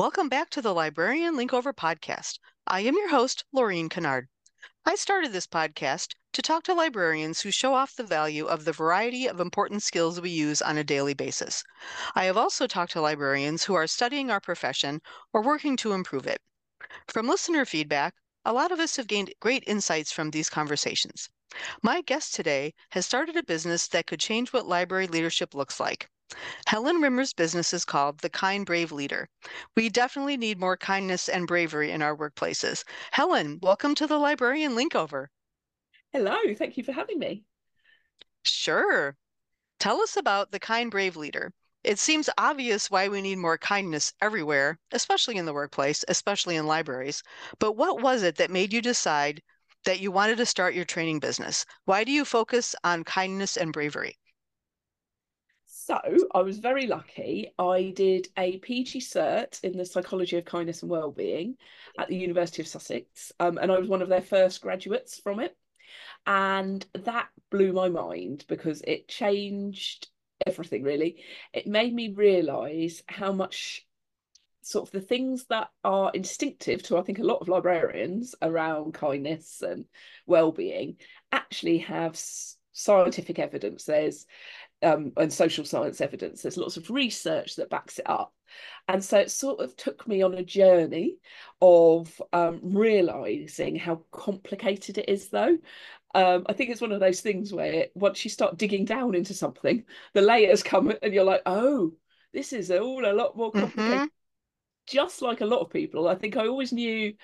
Welcome back to the Librarian Linkover podcast. I am your host, Laureen Kennard. I started this podcast to talk to librarians who show off the value of the variety of important skills we use on a daily basis. I have also talked to librarians who are studying our profession or working to improve it. From listener feedback, a lot of us have gained great insights from these conversations. My guest today has started a business that could change what library leadership looks like. Helen Rimmer's business is called The Kind Brave Leader. We definitely need more kindness and bravery in our workplaces. Helen, welcome to the Librarian Linkover. Hello, thank you for having me. Sure. Tell us about The Kind Brave Leader. It seems obvious why we need more kindness everywhere, especially in the workplace, especially in libraries. But what was it that made you decide that you wanted to start your training business? Why do you focus on kindness and bravery? So I was very lucky. I did a PG cert in the psychology of kindness and well-being at the University of Sussex, um, and I was one of their first graduates from it. And that blew my mind because it changed everything. Really, it made me realise how much sort of the things that are instinctive to I think a lot of librarians around kindness and well-being actually have scientific evidence. There's um, and social science evidence. There's lots of research that backs it up. And so it sort of took me on a journey of um, realizing how complicated it is, though. Um, I think it's one of those things where once you start digging down into something, the layers come and you're like, oh, this is all a lot more complicated. Mm-hmm. Just like a lot of people, I think I always knew,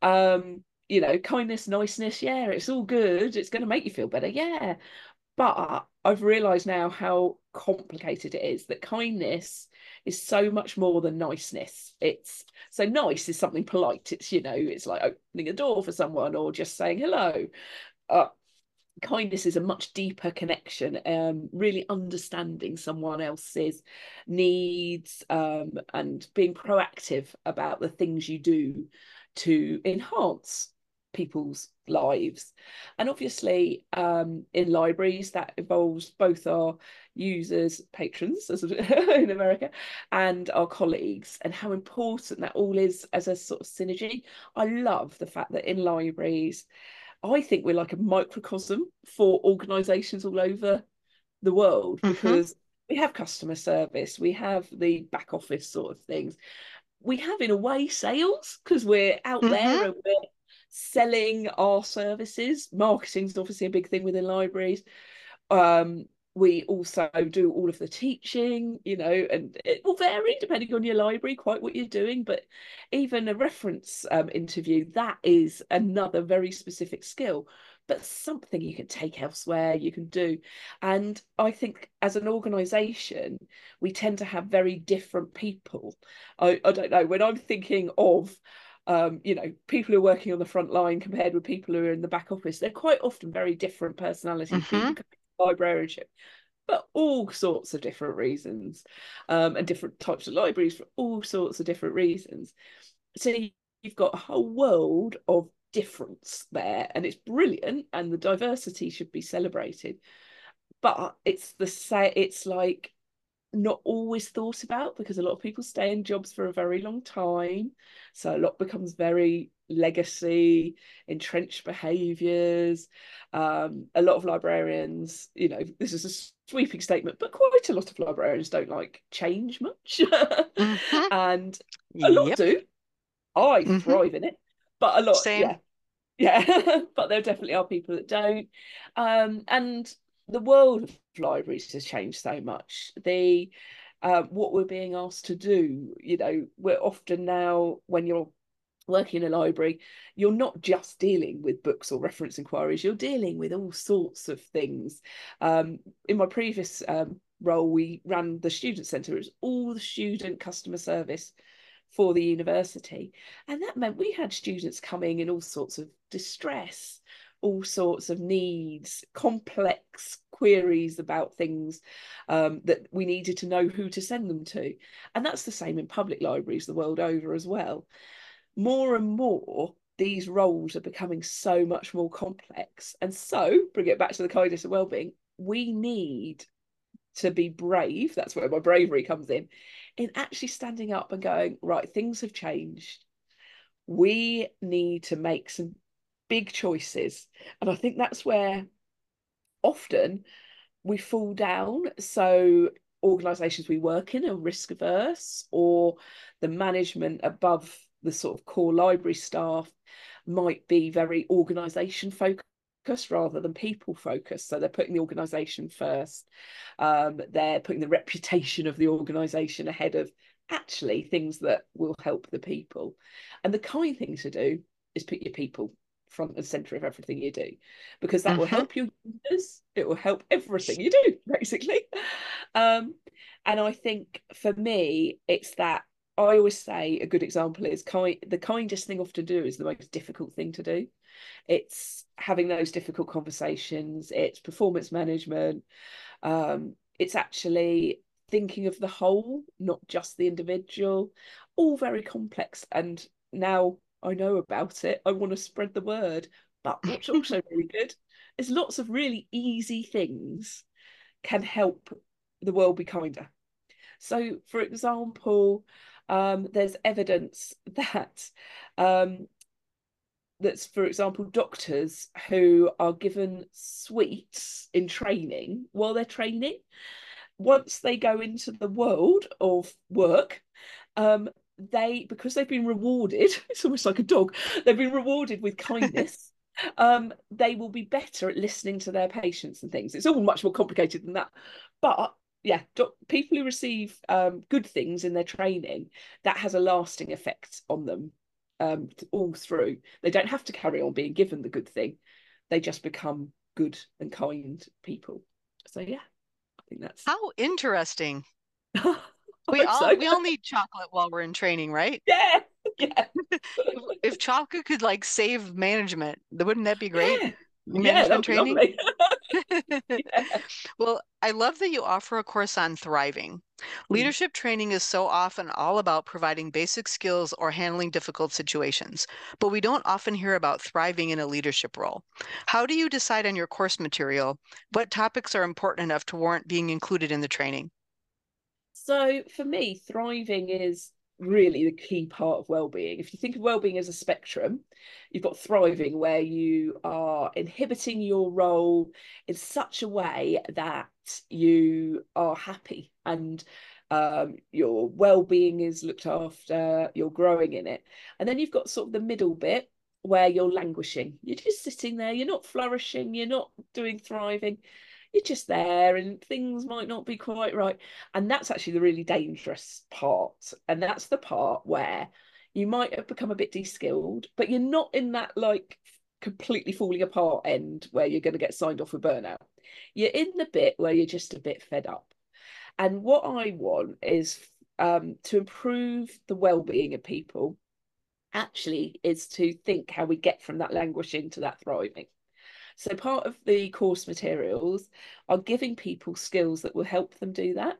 um, you know, kindness, niceness, yeah, it's all good. It's going to make you feel better, yeah. But I've realised now how complicated it is that kindness is so much more than niceness. It's so nice is something polite. It's, you know, it's like opening a door for someone or just saying hello. Uh, kindness is a much deeper connection um really understanding someone else's needs um and being proactive about the things you do to enhance people's lives. And obviously, um, in libraries, that involves both our users, patrons, as in America, and our colleagues, and how important that all is as a sort of synergy. I love the fact that in libraries, I think we're like a microcosm for organisations all over the world mm-hmm. because we have customer service, we have the back office sort of things. We have, in a way, sales because we're out mm-hmm. there and we're selling our services. Marketing is obviously a big thing within libraries. Um, we also do all of the teaching, you know, and it will vary depending on your library, quite what you're doing. But even a reference um, interview, that is another very specific skill, but something you can take elsewhere, you can do. And I think as an organization, we tend to have very different people. I, I don't know, when I'm thinking of um, you know, people who are working on the front line compared with people who are in the back office, they're quite often very different personalities, mm-hmm. librarianship, but all sorts of different reasons, um, and different types of libraries for all sorts of different reasons. So you've got a whole world of difference there, and it's brilliant, and the diversity should be celebrated. But it's the say it's like not always thought about because a lot of people stay in jobs for a very long time. So a lot becomes very legacy, entrenched behaviours. Um, a lot of librarians, you know, this is a sweeping statement, but quite a lot of librarians don't like change much. mm-hmm. And a lot yep. do. I mm-hmm. thrive in it, but a lot, Same. yeah. Yeah, but there definitely are people that don't. Um, and the world of libraries has changed so much. The uh, what we're being asked to do, you know, we're often now when you're working in a library, you're not just dealing with books or reference inquiries, you're dealing with all sorts of things. Um, in my previous um, role, we ran the student centre, it was all the student customer service for the university. And that meant we had students coming in all sorts of distress, all sorts of needs, complex queries about things um, that we needed to know who to send them to. And that's the same in public libraries the world over as well. More and more, these roles are becoming so much more complex. And so, bring it back to the kindness and well-being, we need to be brave. That's where my bravery comes in, in actually standing up and going, right, things have changed. We need to make some big choices. And I think that's where often we fall down. So organizations we work in are risk averse or the management above the sort of core library staff might be very organization focused rather than people focused so they're putting the organization first um, they're putting the reputation of the organization ahead of actually things that will help the people and the kind thing to do is put your people front and center of everything you do because that mm-hmm. will help your users it will help everything you do basically. Um, and i think for me it's that i always say a good example is kind the kindest thing often to do is the most difficult thing to do. It's having those difficult conversations it's performance management um, it's actually thinking of the whole not just the individual. All very complex and now I know about it. I want to spread the word. But what's also really good is lots of really easy things can help the world be kinder. So, for example, um, there's evidence that um, that's, for example, doctors who are given sweets in training while they're training, once they go into the world of work, um, they because they've been rewarded it's almost like a dog they've been rewarded with kindness um they will be better at listening to their patients and things. It's all much more complicated than that. But yeah people who receive um, good things in their training that has a lasting effect on them um, all through. They don't have to carry on being given the good thing. They just become good and kind people. So yeah i think that's how interesting we all we all need chocolate while we're in training, right? Yeah. Yeah. if chocolate could like save management, wouldn't that be great? Yeah. Management yeah, training. yeah. Well, I love that you offer a course on thriving. Mm-hmm. Leadership training is so often all about providing basic skills or handling difficult situations, but we don't often hear about thriving in a leadership role. How do you decide on your course material? What topics are important enough to warrant being included in the training? So for me, thriving is really the key part of well-being. If you think of well-being as a spectrum, you've got thriving where you are inhibiting your role in such a way that you are happy and um, your well-being is looked after, you're growing in it. And then you've got sort of the middle bit where you're languishing. You're just sitting there, you're not flourishing, you're not doing thriving you're just there and things might not be quite right. And that's actually the really dangerous part. And that's the part where you might have become a bit de-skilled, but you're not in that like completely falling apart end where you're going to get signed off with burnout. You're in the bit where you're just a bit fed up. And what I want is um, to improve the well-being of people actually is to think how we get from that languishing to that thriving. So part of the course materials are giving people skills that will help them do that,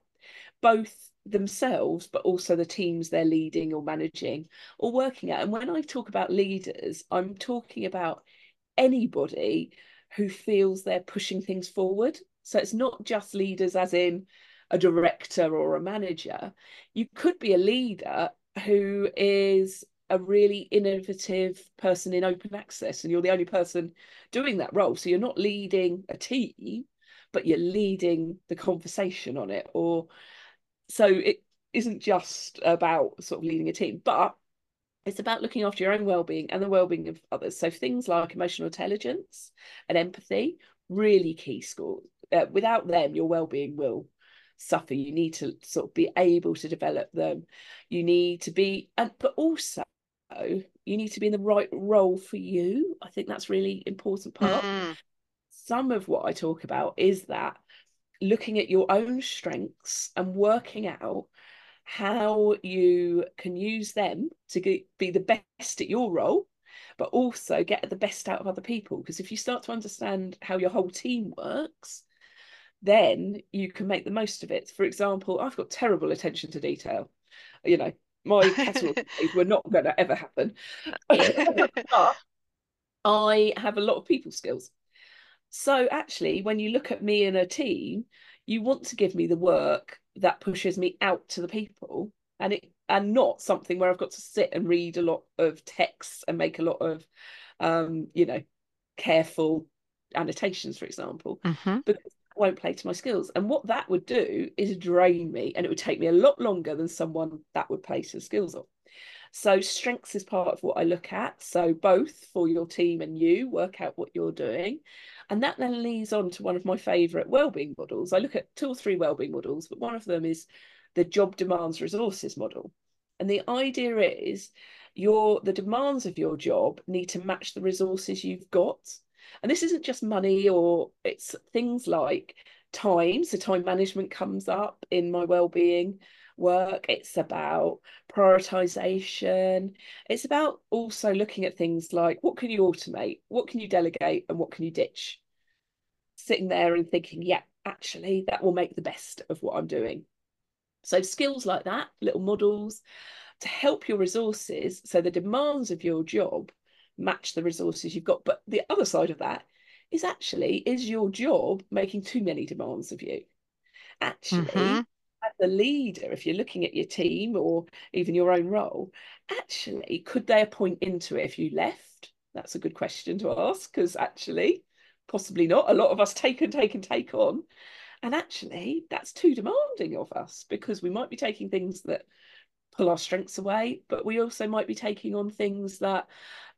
both themselves, but also the teams they're leading or managing or working at. And when I talk about leaders, I'm talking about anybody who feels they're pushing things forward. So it's not just leaders as in a director or a manager. You could be a leader who is a really innovative person in open access and you're the only person doing that role. So you're not leading a team but you're leading the conversation on it or so it isn't just about sort of leading a team but it's about looking after your own well-being and the well-being of others. So things like emotional intelligence and empathy really key skills uh, without them your well-being will suffer. You need to sort of be able to develop them. You need to be and but also you need to be in the right role for you. I think that's really important part. Mm. Some of what I talk about is that looking at your own strengths and working out how you can use them to get, be the best at your role but also get the best out of other people because if you start to understand how your whole team works then you can make the most of it for example i've got terrible attention to detail you know my catalogue were not going to ever happen. I have a lot of people skills. So actually, when you look at me and a team, you want to give me the work that pushes me out to the people and it and not something where I've got to sit and read a lot of text and make a lot of um, you know, careful annotations, for example, mm-hmm. because won't play to my skills. And what that would do is drain me, and it would take me a lot longer than someone that would play to skills on. So strengths is part of what I look at. So both for your team and you work out what you're doing. And that then leads on to one of my favourite wellbeing models. I look at two or three wellbeing models, but one of them is the job demands resources model. And the idea is your the demands of your job need to match the resources you've got. And this isn't just money or it's things like time. So time management comes up in my well-being work. It's about prioritization. It's about also looking at things like what can you automate, what can you delegate, and what can you ditch. Sitting there and thinking, yeah, actually, that will make the best of what I'm doing. So, skills like that, little models to help your resources. So, the demands of your job match the resources you've got. But the other side of that is actually, is your job making too many demands of you? Actually, mm-hmm as a leader, if you're looking at your team or even your own role, actually, could they appoint into it if you left? That's a good question to ask because actually, possibly not. A lot of us take and take and take on. And actually, that's too demanding of us because we might be taking things that pull our strengths away, but we also might be taking on things that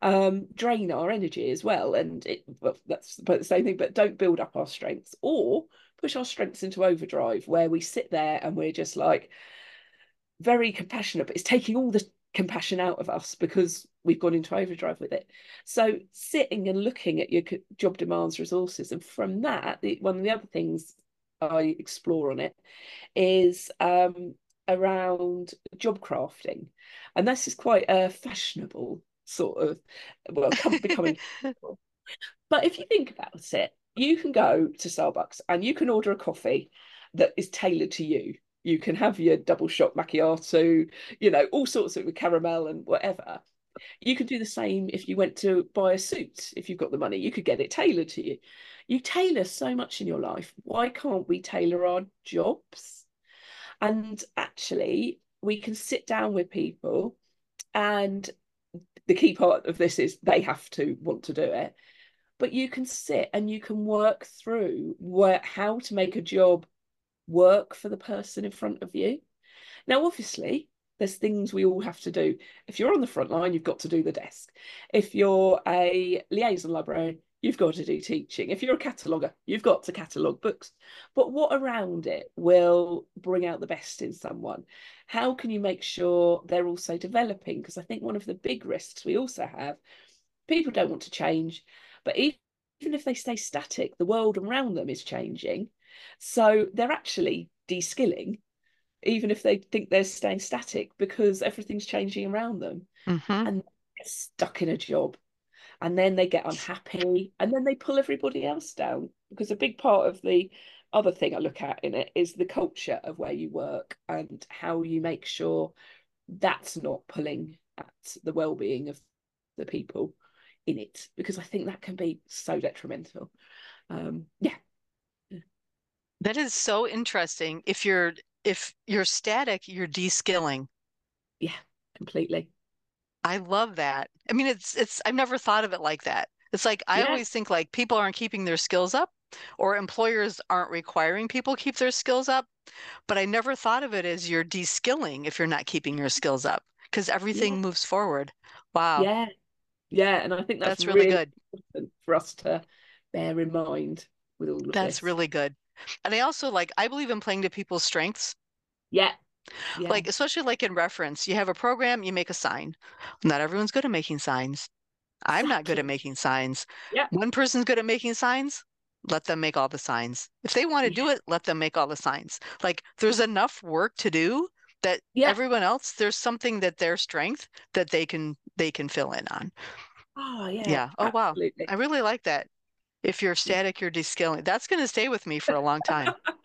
um, drain our energy as well. And it, well, that's the same thing, but don't build up our strengths. Or push our strengths into overdrive where we sit there and we're just like very compassionate, but it's taking all the compassion out of us because we've gone into overdrive with it. So sitting and looking at your job demands resources, and from that, the, one of the other things I explore on it is um, around job crafting, and this is quite a fashionable sort of well becoming. but if you think about it, you can go to Starbucks and you can order a coffee that is tailored to you. You can have your double shot macchiato, you know, all sorts of with caramel and whatever. You could do the same if you went to buy a suit. If you've got the money, you could get it tailored to you. You tailor so much in your life. Why can't we tailor our jobs? And actually, we can sit down with people, and the key part of this is they have to want to do it but you can sit and you can work through where, how to make a job work for the person in front of you. Now, obviously, there's things we all have to do. If you're on the front line, you've got to do the desk. If you're a liaison librarian, you've got to do teaching. If you're a cataloguer, you've got to catalogue books. But what around it will bring out the best in someone? How can you make sure they're also developing? Because I think one of the big risks we also have, people don't want to change but even if they stay static, the world around them is changing. So they're actually de-skilling, even if they think they're staying static, because everything's changing around them. Mm-hmm. And stuck in a job. And then they get unhappy and then they pull everybody else down. Because a big part of the other thing I look at in it is the culture of where you work and how you make sure that's not pulling at the well-being of the people in it because I think that can be so detrimental. Um, yeah. That is so interesting. If you're if you're static, you're de-skilling. Yeah, completely. I love that. I mean, it's it's I've never thought of it like that. It's like I yeah. always think like people aren't keeping their skills up or employers aren't requiring people keep their skills up, but I never thought of it as you're de-skilling if you're not keeping your skills up because everything yeah. moves forward. Wow. Yeah, yeah, and I think that's, that's really, really, good for us to bear in mind with all of that's this. really good. And I also like I believe in playing to people's strengths. Yeah. Yeah. Like especially like in reference, you have a program, you make a sign. Not everyone's good at making signs. I'm not good at making signs. Yeah. One person's good at making signs. Let them make all the signs. If they want to yeah. do it, let them make all the signs. Like there's enough work to do that yeah. everyone else there's something that their strength that they can they can fill in on oh yeah yeah oh absolutely. wow i really like that if you're static you're de-skilling that's going to stay with me for a long time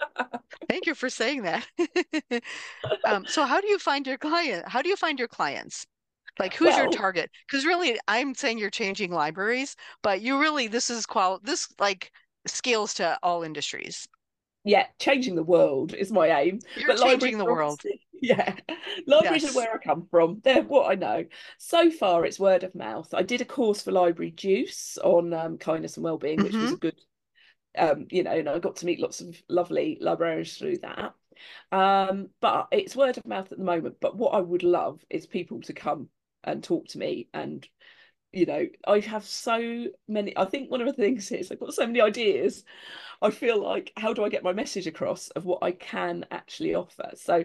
thank you for saying that um, so how do you find your client how do you find your clients like who's well, your target because really i'm saying you're changing libraries but you really this is qual this like scales to all industries. Yeah, changing the world is my aim. You're but changing the world. Yeah, libraries yes. are where I come from. They're what I know. So far, it's word of mouth. I did a course for Library Juice on um, kindness and well-being, which mm-hmm. was a good, um, you know, and I got to meet lots of lovely librarians through that. Um, but it's word of mouth at the moment. But what I would love is people to come and talk to me and you know i have so many i think one of the things is i've got so many ideas i feel like how do i get my message across of what i can actually offer so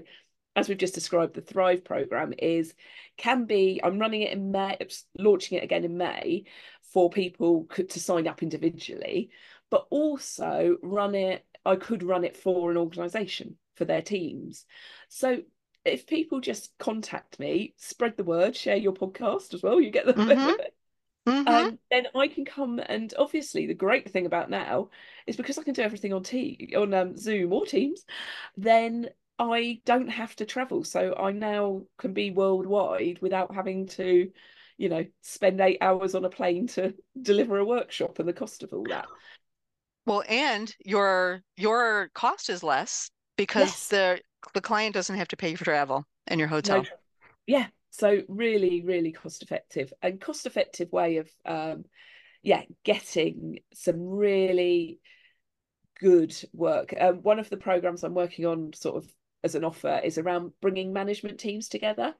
as we've just described the thrive program is can be i'm running it in may launching it again in may for people to sign up individually but also run it i could run it for an organization for their teams so if people just contact me, spread the word, share your podcast as well, you get the mm-hmm. mm-hmm. Um, then I can come and obviously the great thing about now is because I can do everything on T on um, Zoom or Teams, then I don't have to travel. So I now can be worldwide without having to, you know, spend eight hours on a plane to deliver a workshop and the cost of all that. Well, and your your cost is less because yes. the the client doesn't have to pay for travel and your hotel. No, yeah. So really, really cost effective and cost effective way of um, yeah, getting some really good work. Um, one of the programs I'm working on sort of as an offer is around bringing management teams together.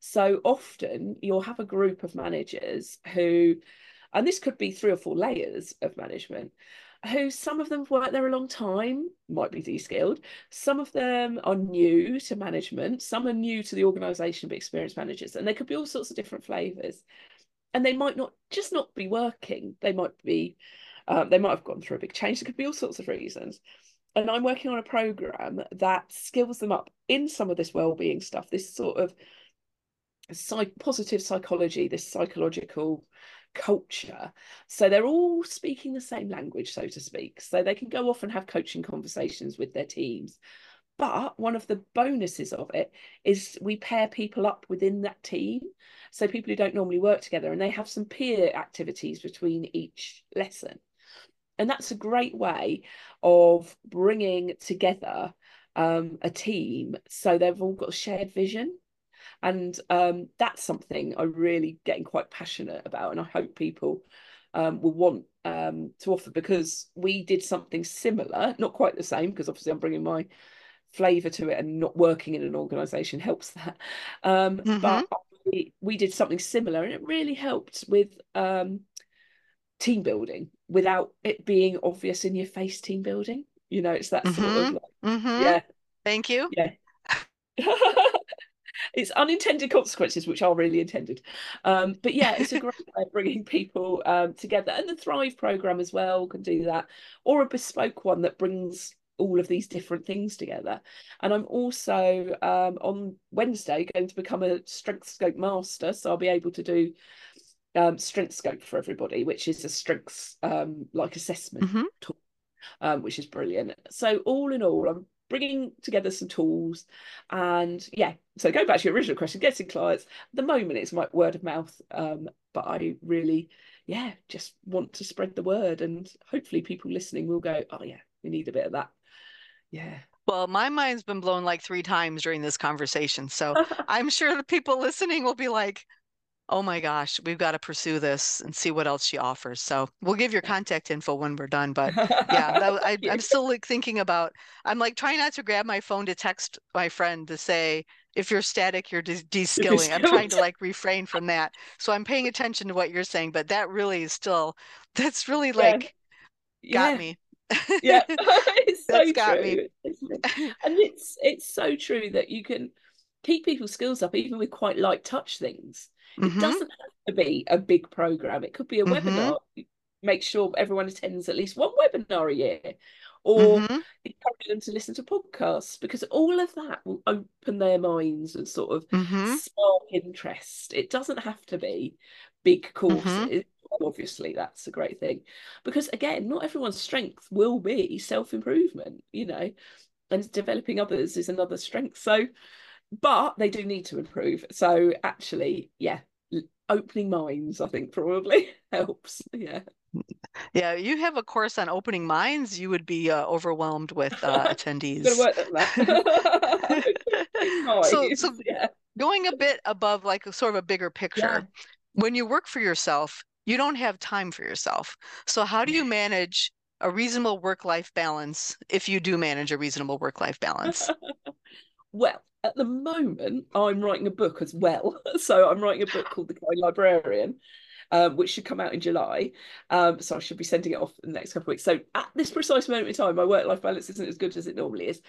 So often you'll have a group of managers who, and this could be three or four layers of management, who some of them have worked there a long time, might be de-skilled. Some of them are new to management. Some are new to the organisation, but experienced managers, and there could be all sorts of different flavours. And they might not just not be working. They might be, um, they might have gone through a big change. There could be all sorts of reasons. And I'm working on a program that skills them up in some of this well-being stuff. This sort of psych- positive psychology, this psychological culture. So they're all speaking the same language, so to speak. So they can go off and have coaching conversations with their teams. But one of the bonuses of it is we pair people up within that team. So people who don't normally work together and they have some peer activities between each lesson. And that's a great way of bringing together um, a team so they've all got a shared vision and um, that's something I'm really getting quite passionate about, and I hope people um, will want um, to offer because we did something similar, not quite the same, because obviously I'm bringing my flavour to it, and not working in an organisation helps that. Um, mm-hmm. But we, we, did something similar, and it really helped with um, team building without it being obvious in your face. Team building, you know, it's that mm-hmm. sort of mm-hmm. like, mm-hmm. yeah. Thank you. Yeah. it's unintended consequences which are really intended. Um, but yeah it's a great way of bringing people um, together. And the thrive program as well can do that or a bespoke one that brings all of these different things together. And i'm also um, on wednesday going to become a Strengthscope master so i'll be able to do um, Strengthscope for everybody which is a strengths um, like assessment mm-hmm. tool um, which is brilliant. So all in all i'm bringing together some tools. And yeah so going back to your original question getting clients at the moment it's my word of mouth um, but i really yeah just want to spread the word and hopefully people listening will go oh yeah we need a bit of that. Yeah. Well, my mind's been blown like three times during this conversation. So I'm sure the people listening will be like, oh my gosh, we've got to pursue this and see what else she offers. So we'll give your contact info when we're done. But yeah, that, I, am still like thinking about, I'm like trying not to grab my phone to text my friend to say, if you're static, you're de- de-skilling. I'm trying to like refrain from that. So I'm paying attention to what you're saying, but that really is still, that's really like yeah. got me. yeah, it's so That's got true. Me. and it's it's so true that you can keep people's skills up even with quite light touch things. Mm-hmm. It doesn't have to be a big program. It could be a mm-hmm. webinar. Make sure everyone attends at least one webinar a year, or mm-hmm. encourage them to listen to podcasts because all of that will open their minds and sort of mm-hmm. spark interest. It doesn't have to be big mm-hmm. courses. Obviously, that's a great thing because again, not everyone's strength will be self improvement. You know, and developing others is another strength. So but they do need to improve. So actually, yeah, opening minds, I think probably helps. Yeah. Yeah, you have a course on opening minds, you would be uh, overwhelmed with uh, attendees. Gonna work on that. so, so yeah. going a bit above like a sort of a bigger picture, when you work for yourself, you don't have time for yourself. So how do you manage a reasonable work-life balance if you do manage a reasonable work-life balance? Well, at the moment, I'm writing a book as well. So I'm writing a book called The Kind Librarian, um, which should come out in July. Um, so I should be sending it off in the next couple of weeks. So at this precise moment in time, my work-life balance isn't as good as it normally is.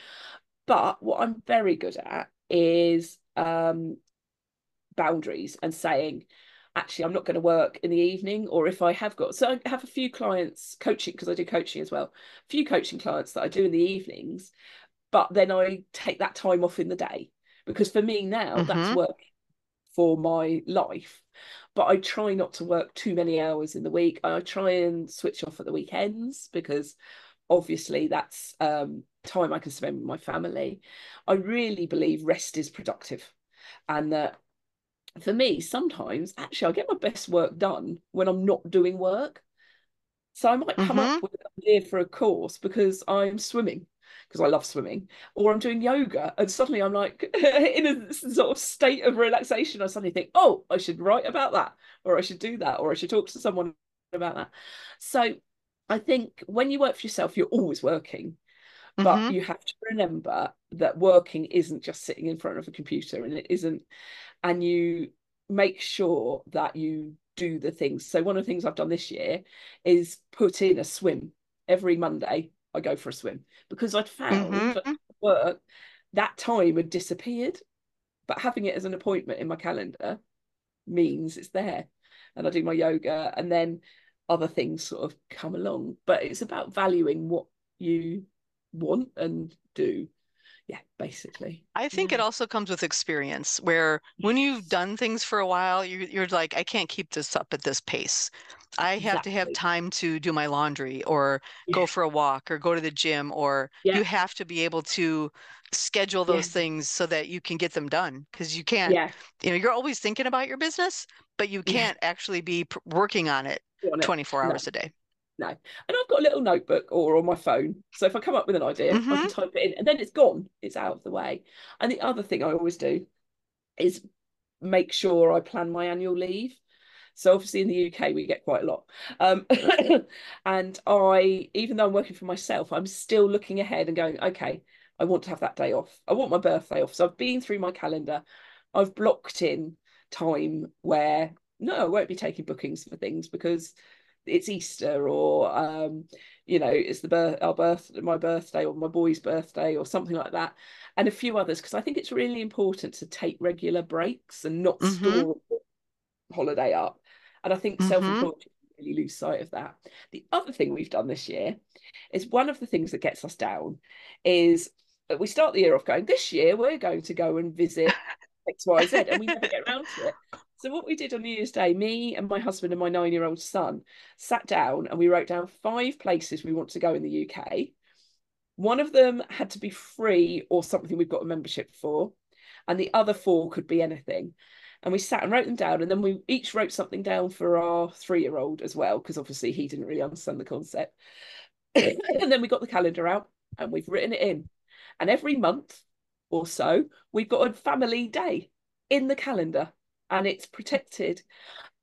But what I'm very good at is um, boundaries and saying, actually, I'm not going to work in the evening, or if I have got, so I have a few clients coaching because I do coaching as well, a few coaching clients that I do in the evenings, but then I take that time off in the day because for me now, Mhm. that's work for my life. But I try not to work too many hours in the week. I try and switch off at the weekends because obviously that's um, time I can spend with my family. I really believe rest is productive and that for me, sometimes actually I get my best work done when I'm not doing work. So I might come Mhm. up with an idea for a course because I'm swimming, because I love swimming, or I'm doing yoga, and suddenly I'm like in a sort of state of relaxation. I suddenly think, oh, I should write about that, or I should do that, or I should talk to someone about that. So I think when you work for yourself, you're always working, but Mhm. you have to remember that working isn't just sitting in front of a computer, and it isn't, and you make sure that you do the things. So one of the things I've done this year is put in a swim every Monday. I go for a swim because I'd found Mhm. at work that time had disappeared, but having it as an appointment in my calendar means it's there, and I do my yoga, and then other things sort of come along. But it's about valuing what you want and do. Yeah, basically. I think it also comes with experience, where when you've done things for a while, you're like, I can't keep this up at this pace. I have to have time to do my laundry or go for a walk or go to the gym, or you have to be able to schedule Yeah. those things so that you can get them done. Because you can't, Yeah. you know, you're always thinking about your business, but you can't actually be pr- working on it on it. 24 No, hours a day. no. And I've got a little notebook or on my phone. So if I come up with an idea, I Mhm. can type it in and then it's gone. It's out of the way. And the other thing I always do is make sure I plan my annual leave. So obviously in the UK we get quite a lot. Um, and I, even though I'm working for myself, I'm still looking ahead and going, okay, I want to have that day off. I want my birthday off. So I've been through my calendar. I've blocked in time where no, I won't be taking bookings for things because it's Easter or um, you know, it's the birth our birth my birthday or my boy's birthday or something like that. And a few others, because I think it's really important to take regular breaks and not Mhm. store holiday up. And I think Mhm. self-employed really lose sight of that. The other thing we've done this year is one of the things that gets us down is that we start the year off going, this year we're going to go and visit XYZ, and we never get around to it. So what we did on New Year's Day, me and my husband and my nine-year-old son sat down and we wrote down five places we want to go in the UK. One of them had to be free or something we've got a membership for, and the other four could be anything. And we sat and wrote them down, and then we each wrote something down for our three-year-old as well, because obviously he didn't really understand the concept. and then we got the calendar out and we've written it in. And every month or so, we've got a family day in the calendar and it's protected.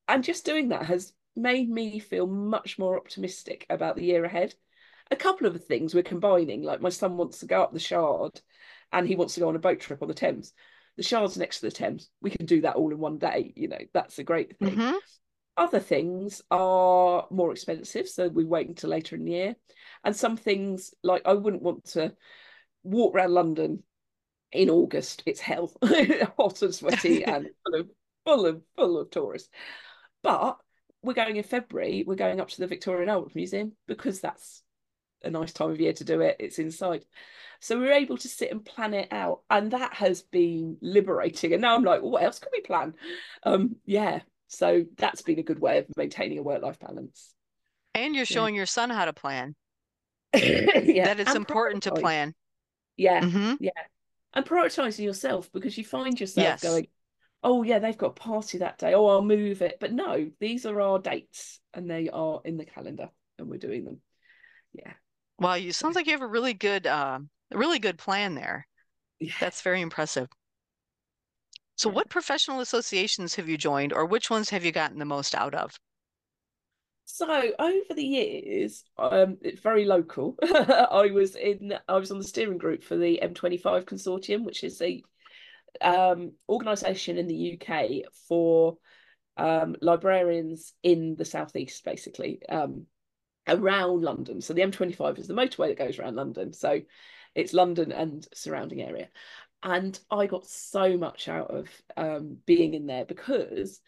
And just doing that has made me feel much more optimistic about the year ahead. A couple of the things we're combining, like my son wants to go up the Shard and he wants to go on a boat trip on the Thames. The Shard's next to the Thames. We can do that all in one day. You know, that's a great thing. Mhm. Other things are more expensive, so we wait until later in the year. And some things, like I wouldn't want to walk around London in August. It's hell, hot and sweaty and full of full of full of tourists. But we're going in February. We're going up to the Victoria and Albert Museum because that's a nice time of year to do it. It's inside. So we were able to sit and plan it out. And that has been liberating. And now I'm like, what else can we plan? Um, yeah. So that's been a good way of maintaining a work-life balance. And you're Yeah. showing your son how to plan, yeah. that it's and important to plan. Yeah. Mm-hmm. Yeah. And prioritizing yourself because you find yourself Yes. going, oh yeah, they've got a party that day. Oh, I'll move it. But no, these are our dates and they are in the calendar. and we're doing them. Yeah. Wow, you sounds like you have a really good, uh, really good plan there. Yeah. That's very impressive. So, what professional associations have you joined, or which ones have you gotten the most out of? So over the years, um, it's very local. I was in, I was on the steering group for the M25 Consortium, which is the um, organisation in the UK for um, librarians in the southeast, basically um, around London. So the M25 is the motorway that goes around London. So it's London and surrounding area. And I got so much out of um, being in there because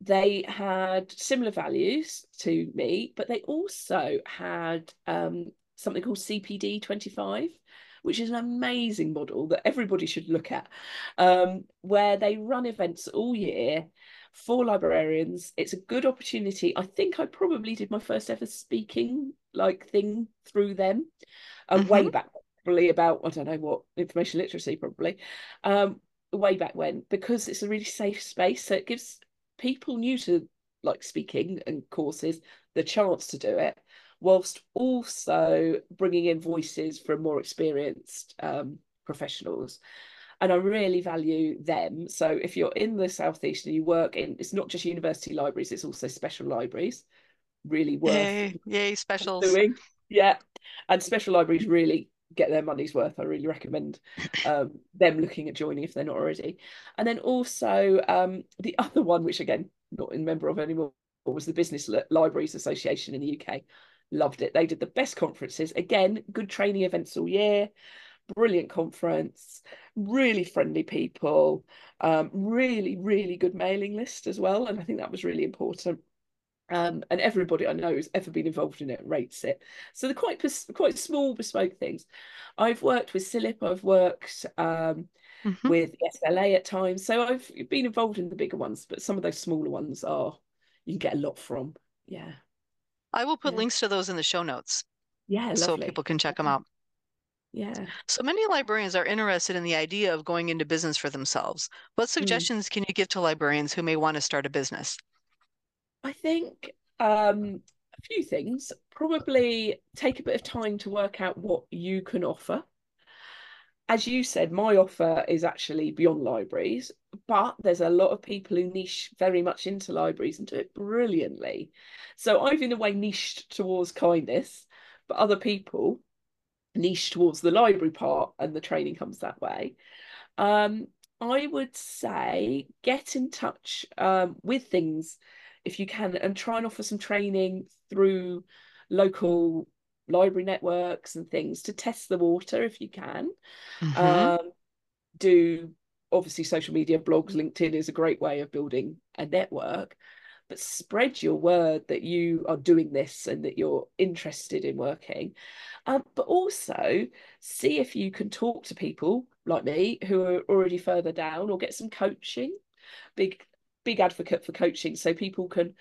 they had similar values to me, but they also had um, something called CPD 25, which is an amazing model that everybody should look at, um, where they run events all year for librarians. It's a good opportunity. I think I probably did my first ever speaking like thing through them, uh, Mhm. way back, probably about I don't know what information literacy probably, um, way back when because it's a really safe space. So it gives people new to like speaking and courses the chance to do it whilst also bringing in voices from more experienced um, professionals and I really value them. So if you're in the southeast and you work in, it's not just university libraries; it's also special libraries. Really worth Yay, yay, specials. doing. Yeah, and special libraries really get their money's worth. I really recommend um, them looking at joining if they're not already. And then also um, the other one, which again not in member of anymore, was the Business Libraries Association in the UK. Loved it. They did the best conferences. Again, good training events all year. Brilliant conference, really friendly people, um, really, really good mailing list as well. And I think that was really important. Um, and everybody I know who's ever been involved in it rates it. So they're quite quite small bespoke things. I've worked with CILIP, I've worked um, Mhm. with SLA at times. So I've been involved in the bigger ones, but some of those smaller ones are you can get a lot from. Yeah. I will put Yeah. links to those in the show notes Yeah, so people can check them out. Yeah. So many librarians are interested in the idea of going into business for themselves. What suggestions can you give to librarians who may want to start a business? I think um, a few things. Probably take a bit of time to work out what you can offer. As you said, my offer is actually beyond libraries, but there's a lot of people who niche very much into libraries and do it brilliantly. So I've, in a way, niched towards kindness, but other people niche towards the library part, and the training comes that way. Um, I would say get in touch um, with things if you can and try and offer some training through local library networks and things to test the water if you can. Mhm. Um, do obviously social media, blogs, LinkedIn is a great way of building a network, but spread your word that you are doing this and that you're interested in working. Um, but also see if you can talk to people like me who are already further down or get some coaching. Big, big advocate for coaching so people can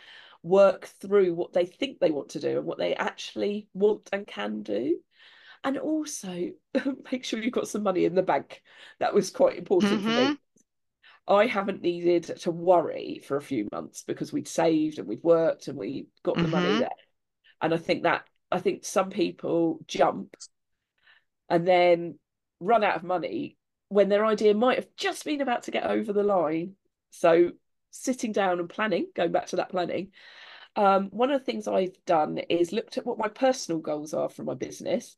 work through what they think they want to do and what they actually want and can do. And also make sure you've got some money in the bank. That was quite important for me. I haven't needed to worry for a few months because we'd saved and we'd worked and we got the money Mhm. there. And I think that I think some people jump and then run out of money when their idea might have just been about to get over the line. So sitting down and planning, going back to that planning, um, one of the things I've done is looked at what my personal goals are for my business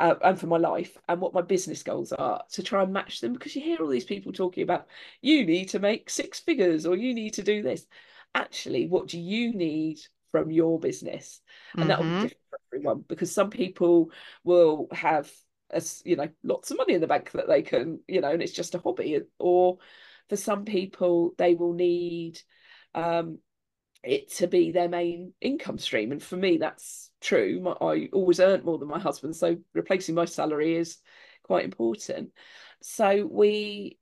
uh, and for my life and what my business goals are to try and match them because you hear all these people talking about you need to make six figures or you need to do this. Actually, what do you need from your business? And that will be Mhm. different for everyone because some people will have as you know lots of money in the bank that they can you know and it's just a hobby or for some people they will need um it to be their main income stream. And for me, that's true. My, I always earned more than my husband, so replacing my salary is quite important. So we,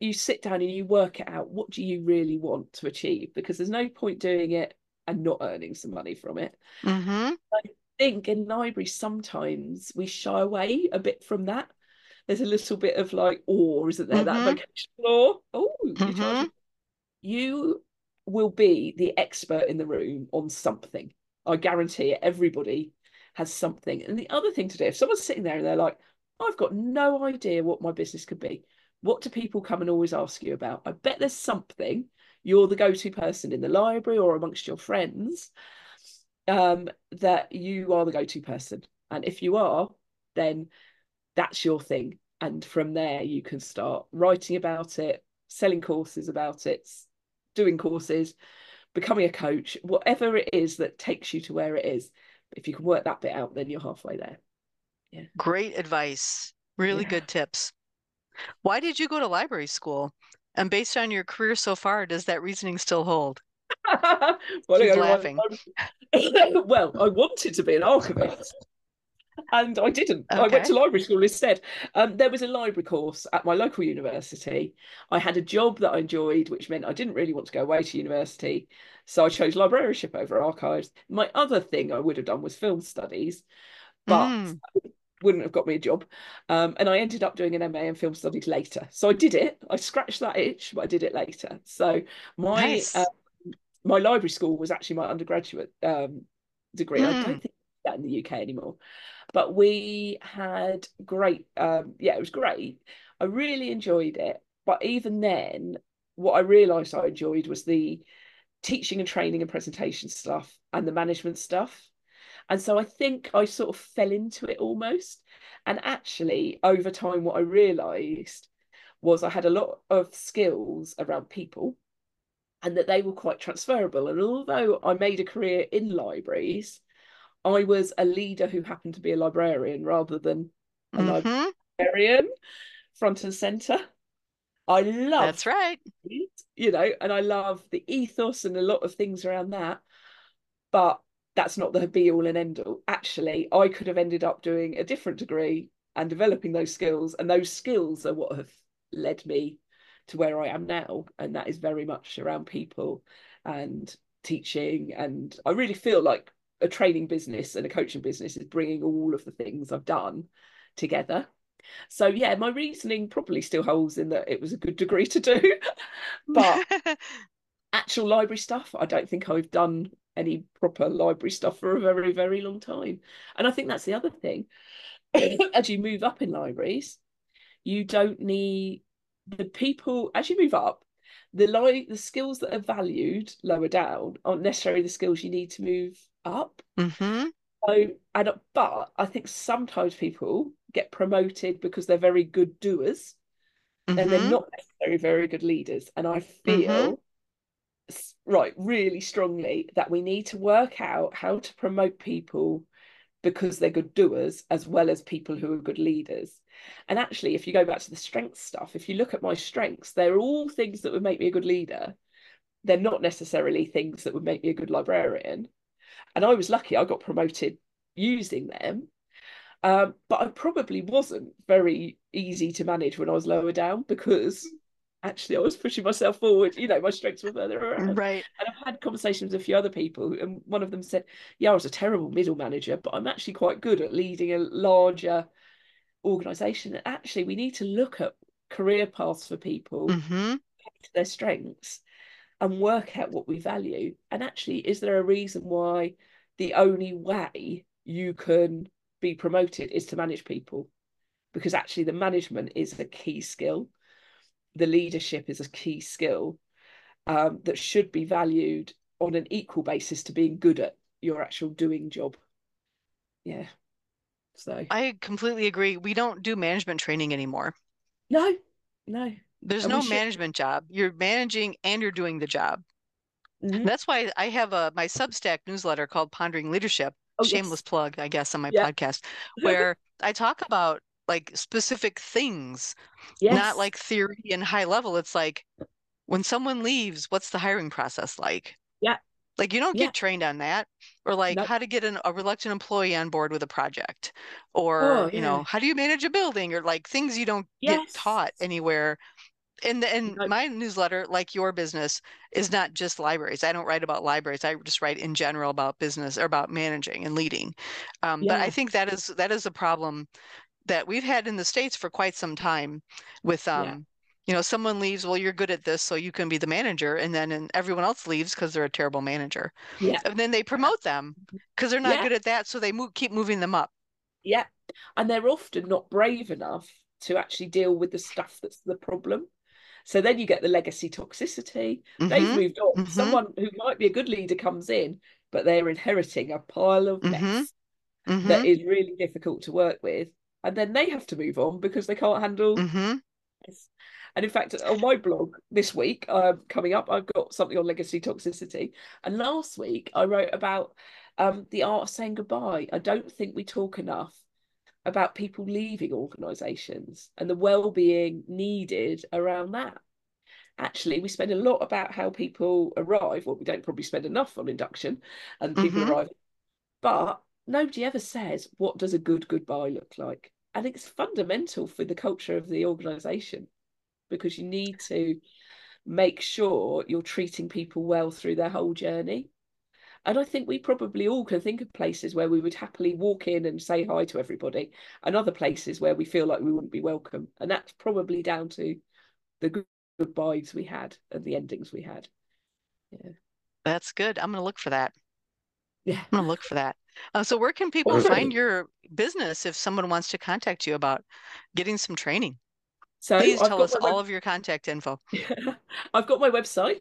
you sit down and you work it out. What do you really want to achieve? Because there's no point doing it and not earning some money from it. Mhm. I think in libraries sometimes we shy away a bit from that. There's a little bit of like awe, isn't there? That Mhm. vocational awe. Oh, Mhm. You will be the expert in the room on something. I guarantee it, everybody has something. And the other thing to do, if someone's sitting there and they're like, I've got no idea what my business could be, what do people come and always ask you about? I bet there's something you're the go-to person in the library or amongst your friends um, that you are the go-to person. And if you are, then that's your thing. And from there, you can start writing about it, selling courses about it, doing courses, becoming a coach, whatever it is that takes you to where it is. If you can work that bit out, then you're halfway there. Yeah. Great advice. Really yeah. good tips. Why did you go to library school? And based on your career so far, does that reasoning still hold? well, laughing. well, I wanted to be an archivist. And I didn't. Okay. I went to library school instead. Um, there was a library course at my local university. I had a job that I enjoyed, which meant I didn't really want to go away to university. So I chose librarianship over archives. My other thing I would have done was film studies, but mm wouldn't have got me a job. Um, and I ended up doing an MA in film studies later. So I did it. I scratched that itch, but I did it later. So my nice. uh, my library school was actually my undergraduate um, degree. Mm. I don't hmm. think that in the UK anymore. But we had great, um, yeah, it was great. I really enjoyed it. But even then, what I realised I enjoyed was the teaching and training and presentation stuff and the management stuff. And so I think I sort of fell into it almost. And actually, over time, what I realized was I had a lot of skills around people and that they were quite transferable. And although I made a career in libraries, I was a leader who happened to be a librarian rather than a mm-hmm. librarian front and center. I love that's right. You know, and I love the ethos and a lot of things around that. But that's not the be all and end all. Actually, I could have ended up doing a different degree and developing those skills, and those skills are what have led me to where I am now, and that is very much around people and teaching. And I really feel like a training business and a coaching business is bringing all of the things I've done together. So yeah, my reasoning probably still holds in that it was a good degree to do, but actual library stuff, I don't think I've done any proper library stuff for a very, very long time. And I think that's the other thing. as you move up in libraries, you don't need the people as you move up, the li- the skills that are valued lower down aren't necessarily the skills you need to move up. Mm-hmm. So, and but I think sometimes people get promoted because they're very good doers, mm-hmm. and they're mm-hmm. not necessarily very good leaders. And I feel mm-hmm right really strongly that we need to work out how to promote people because they're good doers as well as people who are good leaders. And actually, if you go back to the strengths stuff, if you look at my strengths, they're all things that would make me a good leader. They're not necessarily things that would make me a good librarian. And I was lucky I got promoted using them. Um, but I probably wasn't very easy to manage when I was lower down because actually I was pushing myself forward. You know, my strengths were further around. Right. And I've had conversations with a few other people, and one of them said, "Yeah, I was a terrible middle manager, but I'm actually quite good at leading a larger organization." And actually, we need to look at career paths for people, mm-hmm. their strengths, and work out what we value. And actually, is there a reason why the only way you can be promoted is to manage people? Because actually, the management is a key skill the leadership is a key skill um, that should be valued on an equal basis to being good at your actual doing job. Yeah. So I completely agree. We don't do management training anymore. No, no. There's no management job. You're managing and you're doing the job. Mm-hmm. That's why I have a my Substack newsletter called Pondering Leadership. Oh, Shameless yes. plug, I guess, on my yeah. podcast, where I talk about like specific things, yes. not like theory and high level. It's like when someone leaves, what's the hiring process like? Yeah. Like you don't yeah. get trained on that, or like nope. how to get an, a reluctant employee on board with a project, or oh, yeah. you know how do you manage a building, or like things you don't yes. get taught anywhere. And in nope. my newsletter, like your business, is not just libraries. I don't write about libraries. I just write in general about business or about managing and leading. Um, yeah. But I think that is that is a problem that we've had in the states for quite some time with um, you know, someone leaves, well, you're good at this, so you can be the manager. And then and everyone else leaves because they're a terrible manager. Yeah. And then they promote them because they're not Yeah. good at that. So they move, keep moving them up. Yeah. And they're often not brave enough to actually deal with the stuff that's the problem. So then you get the legacy toxicity. They've Mhm, moved on. mhm. Someone who might be a good leader comes in, but they're inheriting a pile of Mhm, mess that is really difficult to work with. And then they have to move on because they can't handle mhm. this. And in fact, on my blog this week, um, coming up, I've got something on legacy toxicity. And last week, I wrote about um, the art of saying goodbye. I don't think we talk enough about people leaving organisations and the well-being needed around that. Actually, we spend a lot about how people arrive. Well, we don't probably spend enough on induction and people Mhm. arrive, but nobody ever says what does a good goodbye look like. And it's fundamental for the culture of the organisation because you need to make sure you're treating people well through their whole journey. And I think we probably all can think of places where we would happily walk in and say hi to everybody, and other places where we feel like we wouldn't be welcome. And that's probably down to the good goodbyes we had and the endings we had. Yeah. That's good. I'm going to look for that. Yeah. I'm going to look for that. Uh, so where can people Awesome. find your business if someone wants to contact you about getting some training? So Please I've tell us all web- of your contact info. I've got my website,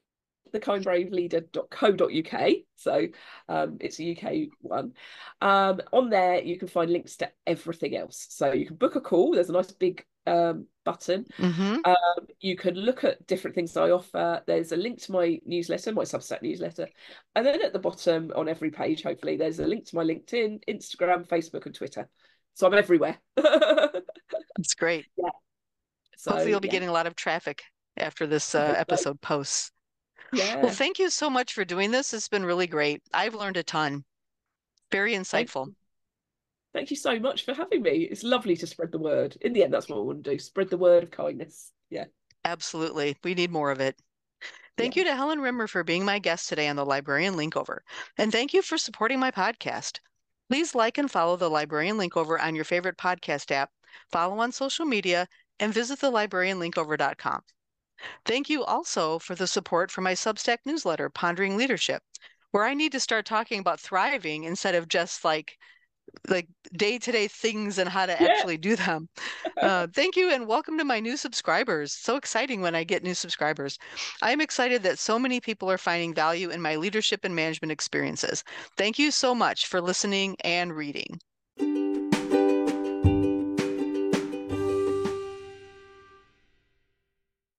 thekindbraveleader.co.uk. So um, it's a UK one. Um, on there, you can find links to everything else. So you can book a call. There's a nice big um, button. hmm Um, you can look at different things I offer. There's a link to my newsletter, my Substack newsletter. And then at the bottom on every page, hopefully, there's a link to my LinkedIn, Instagram, Facebook, and Twitter. So I'm everywhere. That's great. so, Hopefully you'll be yeah. getting a lot of traffic after this uh, episode posts. Yeah. Well, thank you so much for doing this. It's been really great. I've learned a ton. Very Thank insightful. you. Thank you so much for having me. It's lovely to spread the word. In the end, that's what I want to do spread the word of kindness. Yeah. Absolutely. We need more of it. Thank you to Helen Rimmer for being my guest today on the Librarian Linkover. And thank you for supporting my podcast. Please like and follow the Librarian Linkover on your favorite podcast app, follow on social media, and visit thelibrarianlinkover.com. Thank you also for the support for my Substack newsletter, Pondering Leadership, where I need to start talking about thriving instead of just like like day-to-day things and how to Yeah. actually do them. Uh, thank you and welcome to my new subscribers. So exciting when I get new subscribers. I'm excited that so many people are finding value in my leadership and management experiences. Thank you so much for listening and reading.